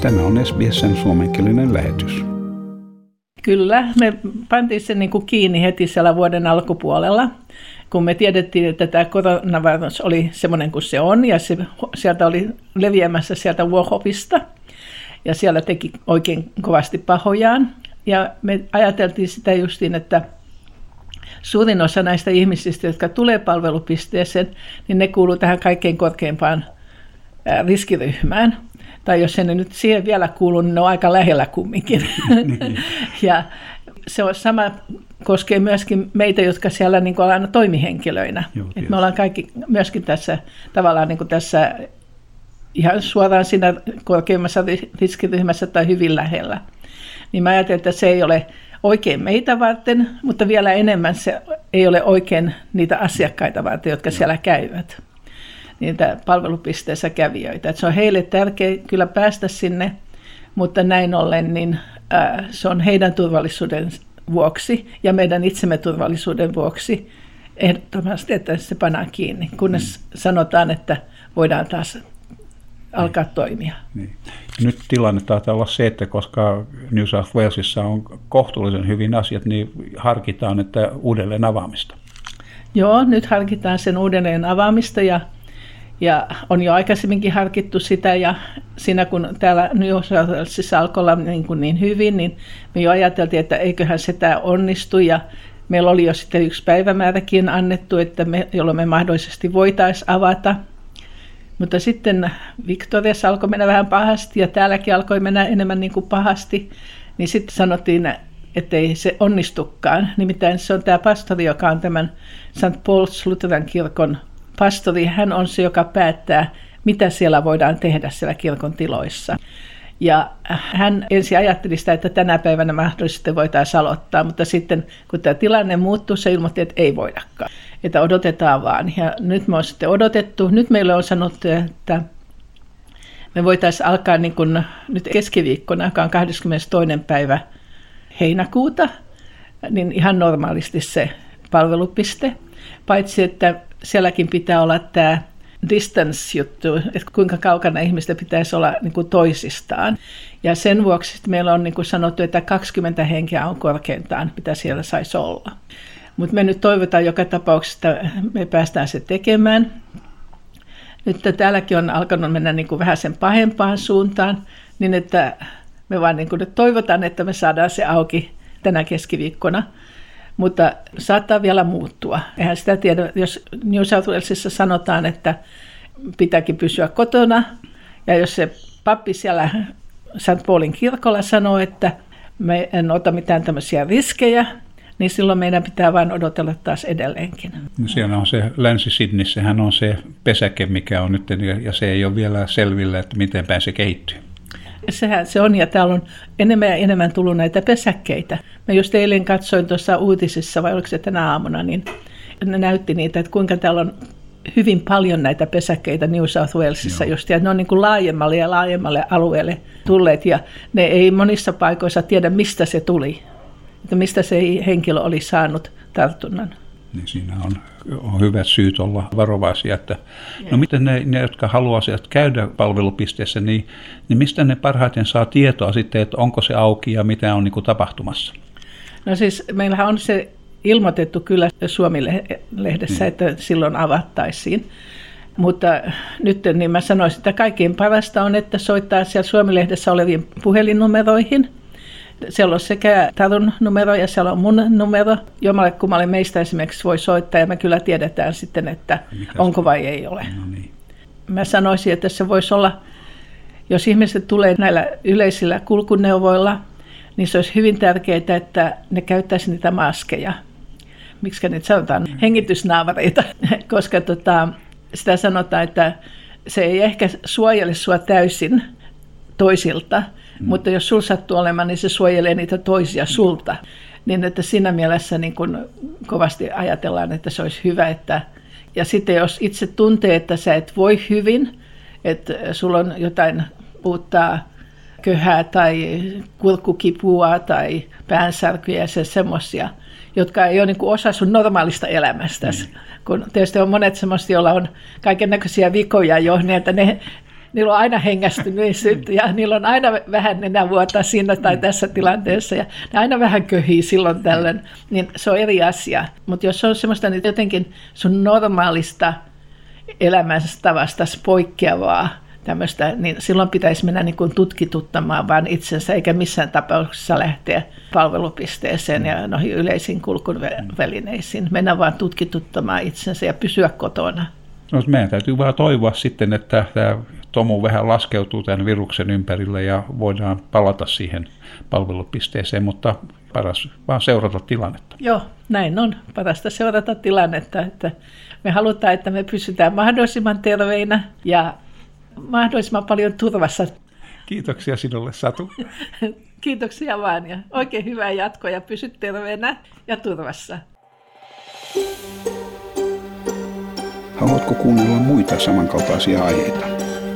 Tämä on SBSn suomenkielinen lähetys. Kyllä, me pantiin se niin kuin kiinni heti siellä vuoden alkupuolella, kun me tiedettiin, että tämä koronavirus oli semmoinen kuin se on, ja se, sieltä oli leviämässä sieltä Wuhanista, ja siellä teki oikein kovasti pahojaan. Ja me ajateltiin sitä justiin, että suurin osa näistä ihmisistä, jotka tulee palvelupisteeseen, niin ne kuuluu tähän kaikkein korkeimpaan riskiryhmään. Tai jos ne nyt siihen vielä kuuluu, niin ne on aika lähellä kumminkin. Niin. ja se on sama koskee myöskin meitä, jotka siellä niin kuin aina toimihenkilöinä. Joo, Et me ollaan kaikki myöskin tässä tavallaan niin kuin tässä ihan suoraan siinä korkeimmassa riskiryhmässä tai hyvin lähellä. Niin mä ajattelen, että se ei ole oikein meitä varten, mutta vielä enemmän se ei ole oikein niitä asiakkaita varten, jotka siellä käyvät, niitä palvelupisteessä kävijöitä. Että se on heille tärkeää kyllä päästä sinne, mutta näin ollen niin, ää, se on heidän turvallisuuden vuoksi ja meidän itsemme turvallisuuden vuoksi ehdottomasti, että se pannaan kiinni, kunnes mm. sanotaan, että voidaan taas alkaa niin. toimia. Niin. Nyt tilanne taitaa olla se, että koska New South Walesissa on kohtuullisen hyvin asiat, niin harkitaan, että uudelleen avaamista. Joo, nyt harkitaan sen uudelleen avaamista ja, ja on jo aikaisemminkin harkittu sitä ja siinä kun täällä New Walesissa alkoi olla niin, kuin niin hyvin, niin me jo ajateltiin, että eiköhän se tämä onnistu ja meillä oli jo sitten yksi päivämääräkin annettu, että me, jolloin me mahdollisesti voitaisiin avata – mutta sitten Victoriassa alkoi mennä vähän pahasti ja täälläkin alkoi mennä enemmän niin kuin pahasti, niin sitten sanottiin, että ei se onnistukaan. Nimittäin se on tämä pastori, joka on tämän St. Paul's Lutheran kirkon pastori. Hän on se, joka päättää, mitä siellä voidaan tehdä siellä kirkon tiloissa. Ja hän ensin ajatteli sitä, että tänä päivänä mahdollisesti voitaisiin aloittaa, mutta sitten kun tämä tilanne muuttui, se ilmoitti, että ei voidakaan, että odotetaan vaan. Ja nyt me on sitten odotettu. Nyt meille on sanottu, että me voitaisiin alkaa niin kuin nyt keskiviikkona, joka on 22. päivä heinäkuuta, niin ihan normaalisti se palvelupiste. Paitsi, että sielläkin pitää olla tämä distance-juttu, että kuinka kaukana ihmistä pitäisi olla niin kuin toisistaan. Ja sen vuoksi meillä on niin kuin sanottu, että 20 henkeä on korkeintaan, mitä siellä saisi olla. Mutta me nyt toivotaan joka tapauksessa, että me päästään se tekemään. Nyt täälläkin on alkanut mennä niin kuin vähän sen pahempaan suuntaan, niin että me vaan niin kuin nyt toivotaan, että me saadaan se auki tänä keskiviikkona – mutta saattaa vielä muuttua. Eihän sitä tiedä, jos New South Walesissa sanotaan, että pitääkin pysyä kotona, ja jos se pappi siellä St. Paulin kirkolla sanoo, että me en ota mitään tämmöisiä riskejä, niin silloin meidän pitää vain odotella taas edelleenkin. No siellä on se Länsi-Sidnissähän on se pesäke, mikä on nyt, ja se ei ole vielä selvillä, että miten se kehittyy. Sehän se on, ja täällä on enemmän ja enemmän tullut näitä pesäkkeitä. Mä just eilen katsoin tuossa uutisissa, vai oliko se tänä aamuna, niin ne näytti niitä, että kuinka täällä on hyvin paljon näitä pesäkkeitä New South Walesissa Joo. just, ja ne on niin kuin laajemmalle ja laajemmalle alueelle tulleet, ja ne ei monissa paikoissa tiedä, mistä se tuli, että mistä se henkilö oli saanut tartunnan niin siinä on, on hyvät syyt olla varovaisia. Että, no miten ne, ne, jotka haluaisivat käydä palvelupisteessä, niin, niin mistä ne parhaiten saa tietoa sitten, että onko se auki ja mitä on niin kuin tapahtumassa? No siis meillähän on se ilmoitettu kyllä Suomi-lehdessä, mm. että silloin avattaisiin. Mutta nyt niin mä sanoisin, että kaikkein parasta on, että soittaa siellä Suomi-lehdessä oleviin puhelinnumeroihin – siellä on sekä Tarun numero ja siellä on mun numero. Jomalle kummalle meistä esimerkiksi voi soittaa ja me kyllä tiedetään sitten, että Mikä onko vai ei ole. No niin. Mä sanoisin, että se voisi olla, jos ihmiset tulee näillä yleisillä kulkuneuvoilla, niin se olisi hyvin tärkeää, että ne käyttäisi niitä maskeja. Miksi niitä sanotaan? Hengitysnaavareita, koska tota, sitä sanotaan, että se ei ehkä suojele sua täysin toisilta, Mm. Mutta jos sul sattuu olemaan, niin se suojelee niitä toisia sulta. Niin että siinä mielessä niin kun kovasti ajatellaan, että se olisi hyvä. Että, ja sitten jos itse tuntee, että sä et voi hyvin, että sulla on jotain puuttaa köhää tai kurkkukipua tai päänsärkyjä ja se semmoisia, jotka ei ole niin osa sun normaalista elämästä. Mm. Kun tietysti on monet semmoisia, joilla on kaiken näköisiä vikoja jo, niin että ne niillä on aina hengästyneisyyt ja niillä on aina vähän nenävuota siinä tai tässä tilanteessa ja ne aina vähän köhii silloin tällöin, niin se on eri asia. Mutta jos se on semmoista niin jotenkin sun normaalista elämänstavasta poikkeavaa, tämmöistä, niin silloin pitäisi mennä niin kuin tutkituttamaan vaan itsensä, eikä missään tapauksessa lähteä palvelupisteeseen ja noihin yleisiin kulkuvälineisiin. Mennä vaan tutkituttamaan itsensä ja pysyä kotona. No, meidän täytyy vaan toivoa sitten, että tämä tomu vähän laskeutuu tämän viruksen ympärille ja voidaan palata siihen palvelupisteeseen, mutta paras vaan seurata tilannetta. Joo, näin on. Parasta seurata tilannetta, että me halutaan, että me pysytään mahdollisimman terveinä ja mahdollisimman paljon turvassa. Kiitoksia sinulle Satu. Kiitoksia vaan ja oikein hyvää jatkoa ja pysy terveenä ja turvassa. Haluatko kuunnella muita samankaltaisia aiheita?